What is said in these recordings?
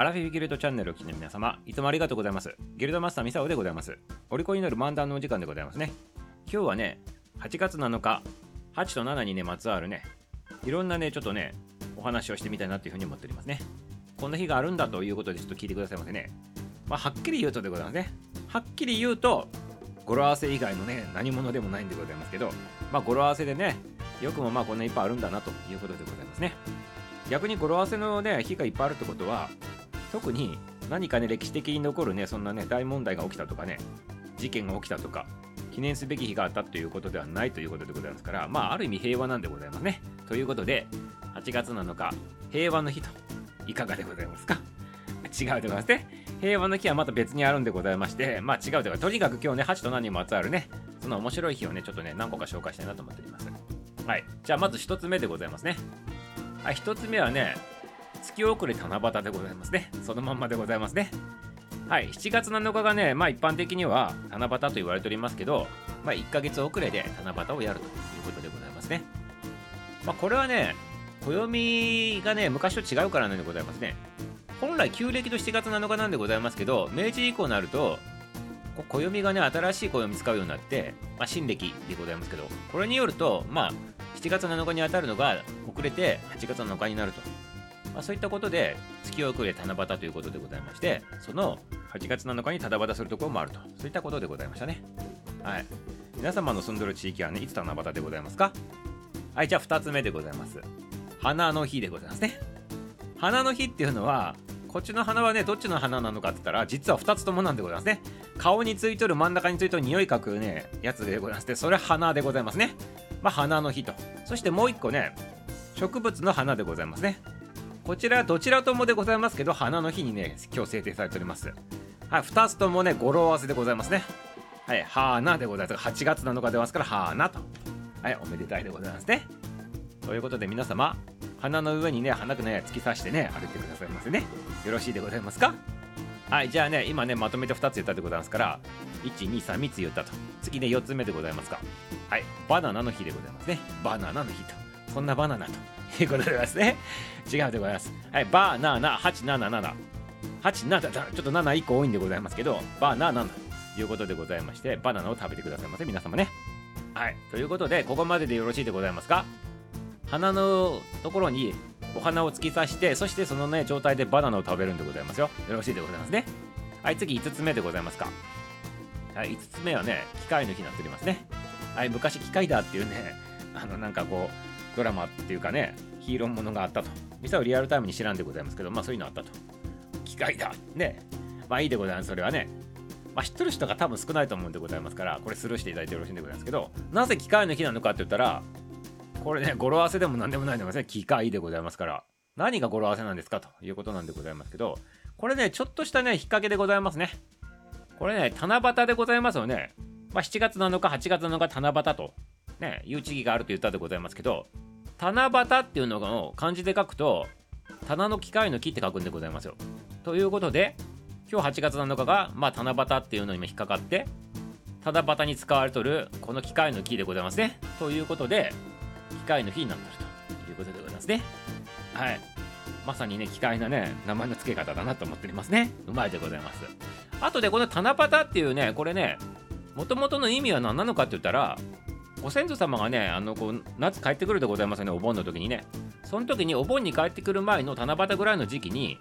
アラフィフギルドチャンネルを聞きの皆様、いつもありがとうございます。ギルドマスターミサオでございます。お利口になる漫談のお時間でございますね。今日はね、8月7日、8と7にね、まつわるね、いろんなね、ちょっとね、お話をしてみたいなというふうに思っておりますね。こんな日があるんだということでちょっと聞いてくださいませね。まあ、はっきり言うとでございますね。はっきり言うと、語呂合わせ以外のね、何者でもないんでございますけど、まあ、語呂合わせでね、よくもまあこんないっぱいあるんだなということでございますね。逆に語呂合わせのね、日がいっぱいあるってことは、特に何かね、歴史的に残るね、そんなね、大問題が起きたとかね、事件が起きたとか、記念すべき日があったということではないということでございますから、まあ、ある意味平和なんでございますね。ということで、8月7日、平和の日と、いかがでございますか？違うでございますね。平和の日はまた別にあるんでございまして、まあ違うというか、とにかく今日ね、8と7にまつわるね、その面白い日をね、ちょっとね、何個か紹介したいなと思っております。はい。じゃあまず1つ目でございますね。はい、1つ目はね、月遅れ七夕でございますね。そのまんまでございますね。はい、7月7日がね、まあ一般的には七夕と言われておりますけど、まあ1ヶ月遅れで七夕をやるということでございますね。まあこれはね、暦がね、昔と違うからなんでございますね。本来旧暦と7月7日なんでございますけど、明治以降になると、暦がね、新しい暦使うようになって、まあ、新暦でございますけど、これによると、まあ、7月7日に当たるのが遅れて8月7日になると。まあ、そういったことで月遅れ七夕ということでございまして、その8月7日に七夕するところもあると。そういったことでございましたね。はい。皆様の住んでる地域はね、いつ七夕でございますか？はい、じゃあ2つ目でございます。花の日でございますね。花の日っていうのは、こっちの花はね、どっちの花なのかって言ったら、実は2つともなんでございますね。顔についとる真ん中についとる匂いかくね、やつでございまして、それは花でございますね。まあ、花の日と。そしてもう1個ね、植物の花でございますね。こちらどちらともでございますけど、花の日にね、今日制定されております。はい、2つともね、語呂合わせでございますね。はい、花でございます。8月7日出ますから、花と。はい、おめでたいでございますね。ということで皆様、鼻の上にね、花くね、突き刺してね、歩いてくださいませね。よろしいでございますか？はい、じゃあね、今ね、まとめて2つ言ったでございますから、1、2、3、3つ言ったと。次ね、4つ目でございますか？はい、バナナの日でございますね。バナナの日と。そんなバナナということでございますね。違うでございます。はい、バナナ、877。877、ちょっと7以降多いんでございますけど、バナナということでございまして、バナナを食べてくださいませ、皆様ね。はい、ということで、ここまででよろしいでございますか？鼻のところにお花を突き刺してそしてそのね状態でバナナを食べるんでございますよよろしいでございますねはい次5つ目でございますか？はい5つ目はね機械の日になっておりますねはい昔機械だっていうねあのなんかこうドラマっていうかねヒーローものがあったと。ミサをリアルタイムに知らんでございますけどまあそういうのあったと。機械だ。ね。まあいいでございますそれはね。まあ、知ってる人が多分少ないと思うんでございますから、これスルーしていただいてよろしいんでございますけど、なぜ機械の日なのかって言ったら、これね、語呂合わせでも何でもないのがね、機械でございますから、何が語呂合わせなんですかということなんでございますけど、これね、ちょっとしたね、引っ掛けでございますね。これね、七夕でございますよね。まあ、7月7日、8月7日、七夕と、ね、いう地域があると言ったでございますけど、七夕っていうのを漢字で書くと、棚の機械の木って書くんでございますよ。ということで、今日8月7日が、まあ、七夕っていうのにも引っかかって、七夕に使われとるこの機械の木でございますね。ということで、機械の日になってるということでございますね。はい。まさにね、機械なね、名前の付け方だなと思っておりますね。うまいでございます。あとで、この七夕っていうね、これね、もともとの意味は何なのかって言ったら、ご先祖様がね、あのこう夏帰ってくるでございますよね、お盆の時にね。その時にお盆に帰ってくる前の七夕ぐらいの時期に、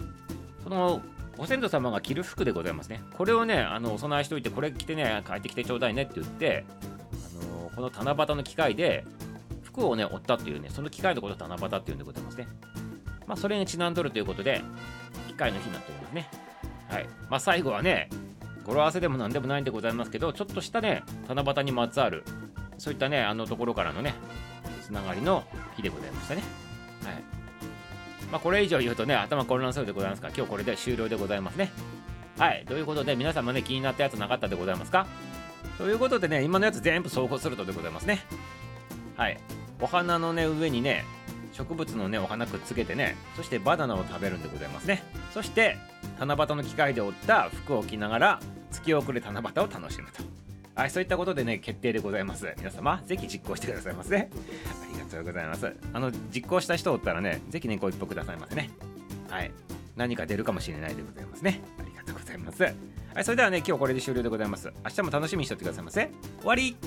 そのご先祖様が着る服でございますね。これをね、あのお供えしておいて、これ着てね、帰ってきてちょうだいねって言って、あのこの七夕の機械で服をね、折ったっていうね、その機械のことを七夕っていうんでございますね。まあ、それにちなんどるということで、機械の日になっておりますね。はい。まあ、最後はね、語呂合わせでも何でもないんでございますけど、ちょっとしたね、七夕にまつわる、そういったね、あのところからのね、つながりの日でございましたね。はい。まあ、これ以上言うとね、頭混乱するでございますから、今日これで終了でございますね。はい。ということで、皆様ね、気になったやつなかったでございますかということでね、今のやつ全部総合するとでございますね。はい。お花のね上にね植物のねお花くっつけてねそしてバナナを食べるんでございますねそして七夕の機械で折った服を着ながら月遅れ七夕を楽しむとはいそういったことでね決定でございます。皆様ぜひ実行してくださいませ。ありがとうございます。あの実行した人おったらねぜひねご一報くださいませね。はい。何か出るかもしれないでございますね。ありがとうございます。はいそれではね今日これで終了でございます。明日も楽しみにしておってくださいませ。終わり。